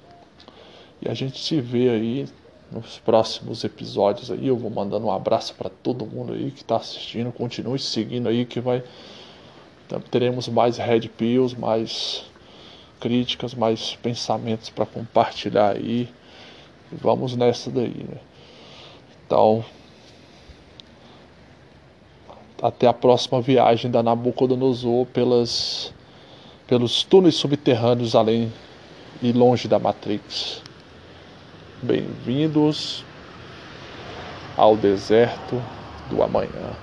E a gente se vê aí nos próximos episódios aí. Eu vou mandando um abraço para todo mundo aí que está assistindo. Continue seguindo aí que vai teremos mais red pills, mais críticas, mais pensamentos para compartilhar aí. E vamos nessa daí, né? Então, até a próxima viagem da Nabucodonosor pelas, pelos túneis subterrâneos além e longe da Matrix. Bem-vindos ao deserto do amanhã.